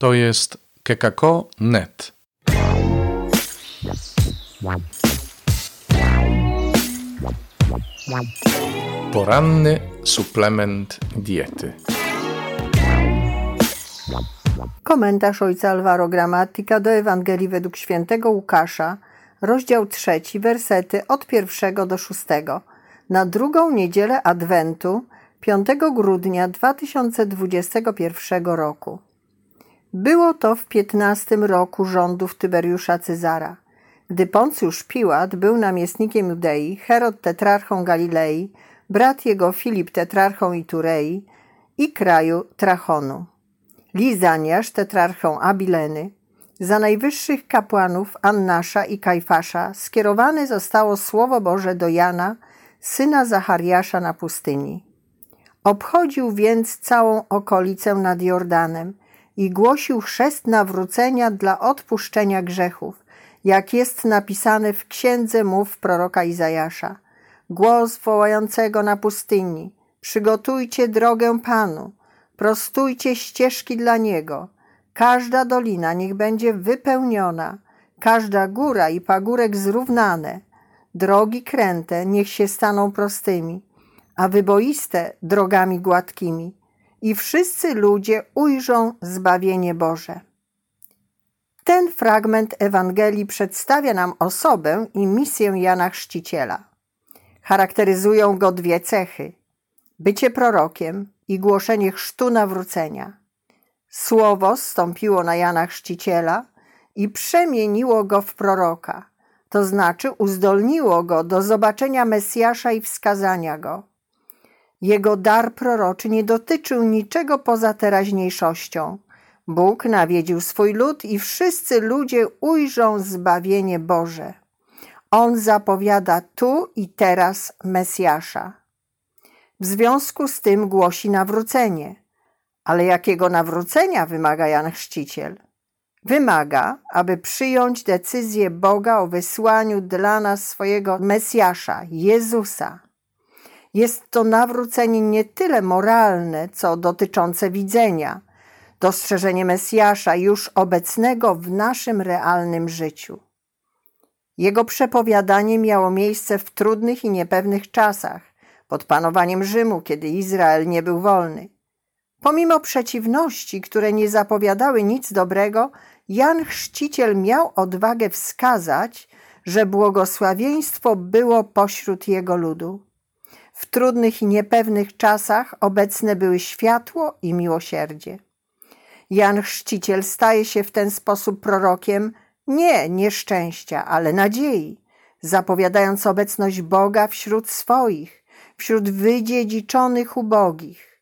To jest kekako.net. Poranny suplement diety. Komentarz ojca Alvaro Gramatika do Ewangelii według świętego Łukasza, rozdział trzeci, wersety od pierwszego do szóstego. Na drugą niedzielę Adwentu, 5 grudnia 2021 roku. Było to w piętnastym roku rządów Tyberiusza Cezara. Gdy Poncjusz Piłat był namiestnikiem Judei, Herod tetrarchą Galilei, brat jego Filip tetrarchą Iturei i kraju Trachonu. Lizaniasz tetrarchą Abileny, za najwyższych kapłanów Annasza i Kajfasza skierowane zostało Słowo Boże do Jana, syna Zachariasza na pustyni. Obchodził więc całą okolicę nad Jordanem i głosił chrzest nawrócenia dla odpuszczenia grzechów, jak jest napisane w księdze mów proroka Izajasza. Głos wołającego na pustyni: Przygotujcie drogę Panu, prostujcie ścieżki dla Niego. Każda dolina niech będzie wypełniona, każda góra i pagórek zrównane. Drogi kręte niech się staną prostymi, a wyboiste drogami gładkimi. I wszyscy ludzie ujrzą zbawienie Boże. Ten fragment Ewangelii przedstawia nam osobę i misję Jana Chrzciciela. Charakteryzują go dwie cechy: bycie prorokiem i głoszenie chrztu nawrócenia. Słowo stąpiło na Jana Chrzciciela i przemieniło go w proroka, to znaczy uzdolniło go do zobaczenia Mesjasza i wskazania go. Jego dar proroczy nie dotyczył niczego poza teraźniejszością. Bóg nawiedził swój lud i wszyscy ludzie ujrzą zbawienie Boże. On zapowiada tu i teraz Mesjasza. W związku z tym głosi nawrócenie. Ale jakiego nawrócenia wymaga Jan Chrzciciel? Wymaga, aby przyjąć decyzję Boga o wysłaniu dla nas swojego Mesjasza, Jezusa. Jest to nawrócenie nie tyle moralne, co dotyczące widzenia, dostrzeżenie Mesjasza już obecnego w naszym realnym życiu. Jego przepowiadanie miało miejsce w trudnych i niepewnych czasach, pod panowaniem Rzymu, kiedy Izrael nie był wolny. Pomimo przeciwności, które nie zapowiadały nic dobrego, Jan Chrzciciel miał odwagę wskazać, że błogosławieństwo było pośród jego ludu. W trudnych i niepewnych czasach obecne były światło i miłosierdzie. Jan Chrzciciel staje się w ten sposób prorokiem nie nieszczęścia, ale nadziei, zapowiadając obecność Boga wśród swoich, wśród wydziedziczonych ubogich.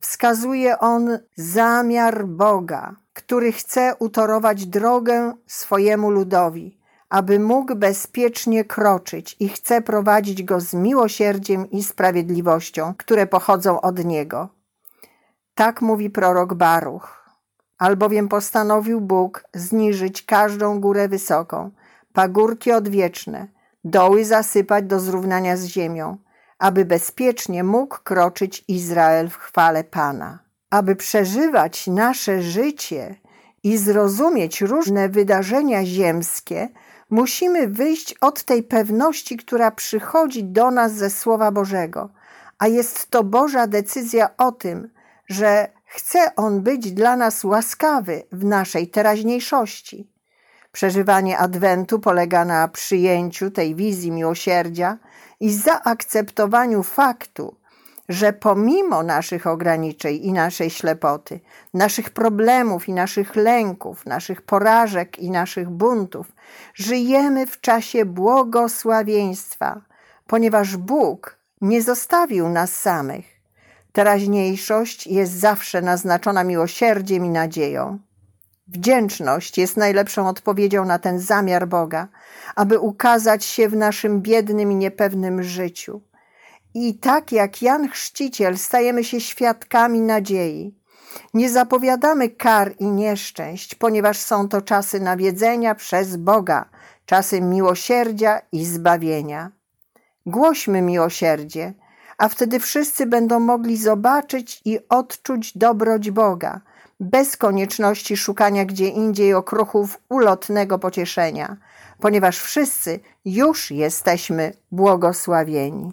Wskazuje on zamiar Boga, który chce utorować drogę swojemu ludowi, aby mógł bezpiecznie kroczyć i chce prowadzić go z miłosierdziem i sprawiedliwością, które pochodzą od Niego. Tak mówi prorok Baruch. Albowiem postanowił Bóg zniżyć każdą górę wysoką, pagórki odwieczne, doły zasypać do zrównania z ziemią, aby bezpiecznie mógł kroczyć Izrael w chwale Pana. Aby przeżywać nasze życie i zrozumieć różne wydarzenia ziemskie, Musimy wyjść od tej pewności, która przychodzi do nas ze Słowa Bożego, a jest to Boża decyzja o tym, że chce On być dla nas łaskawy w naszej teraźniejszości. Przeżywanie Adwentu polega na przyjęciu tej wizji miłosierdzia i zaakceptowaniu faktu, że pomimo naszych ograniczeń i naszej ślepoty, naszych problemów i naszych lęków, naszych porażek i naszych buntów, żyjemy w czasie błogosławieństwa, ponieważ Bóg nie zostawił nas samych. Teraźniejszość jest zawsze naznaczona miłosierdziem i nadzieją. Wdzięczność jest najlepszą odpowiedzią na ten zamiar Boga, aby ukazać się w naszym biednym i niepewnym życiu i tak jak Jan Chrzciciel stajemy się świadkami nadziei. Nie zapowiadamy kar i nieszczęść, ponieważ są to czasy nawiedzenia przez Boga, czasy miłosierdzia i zbawienia. Głośmy miłosierdzie, a wtedy wszyscy będą mogli zobaczyć i odczuć dobroć Boga, bez konieczności szukania gdzie indziej okruchów ulotnego pocieszenia, ponieważ wszyscy już jesteśmy błogosławieni.